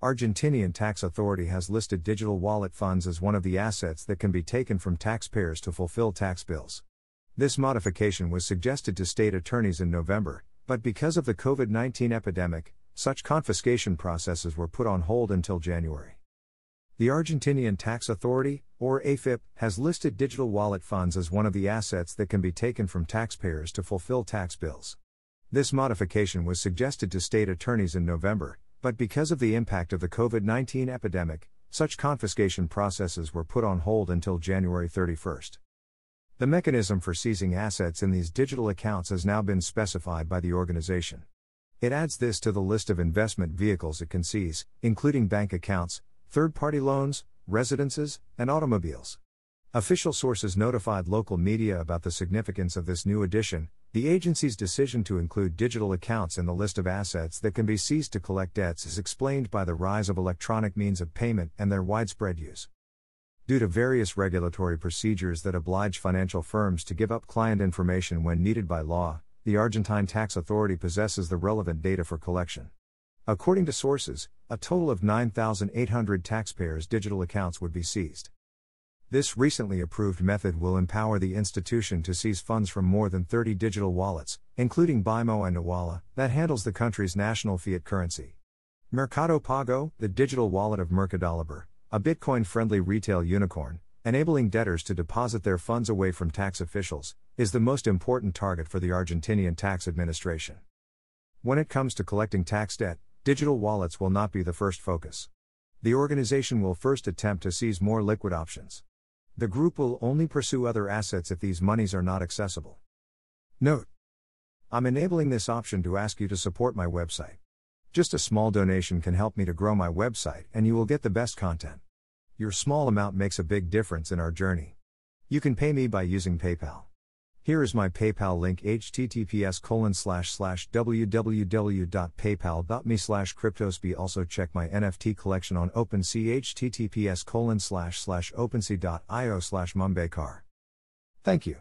Argentinian tax authority has listed digital wallet funds as one of the assets that can be taken from taxpayers to fulfill tax bills. This modification was suggested to state attorneys in November, but because of the COVID 19 epidemic, such confiscation processes were put on hold until January. The Argentinian Tax Authority, or AFIP, has listed digital wallet funds as one of the assets that can be taken from taxpayers to fulfill tax bills. This modification was suggested to state attorneys in November, but because of the impact of the COVID 19 epidemic, such confiscation processes were put on hold until January 31. The mechanism for seizing assets in these digital accounts has now been specified by the organization. It adds this to the list of investment vehicles it can seize, including bank accounts, third party loans, residences, and automobiles. Official sources notified local media about the significance of this new addition, the agency's decision to include digital accounts in the list of assets that can be seized to collect debts is explained by the rise of electronic means of payment and their widespread use. Due to various regulatory procedures that oblige financial firms to give up client information when needed by law, the Argentine Tax Authority possesses the relevant data for collection. According to sources, a total of 9,800 taxpayers' digital accounts would be seized. This recently approved method will empower the institution to seize funds from more than 30 digital wallets, including BIMO and Ualá, that handles the country's national fiat currency. Mercado Pago, the digital wallet of Mercado Libre, a Bitcoin friendly retail unicorn, enabling debtors to deposit their funds away from tax officials, is the most important target for the Argentinian tax administration. When it comes to collecting tax debt, digital wallets will not be the first focus. The organization will first attempt to seize more liquid options. The group will only pursue other assets if these monies are not accessible. Note I'm enabling this option to ask you to support my website. Just a small donation can help me to grow my website and you will get the best content. Your small amount makes a big difference in our journey. You can pay me by using PayPal. Here is my PayPal link https colon slash slash www.paypal.me slash cryptosby also check my NFT collection on OpenSea https colon slash slash opensea.io slash. Thank you.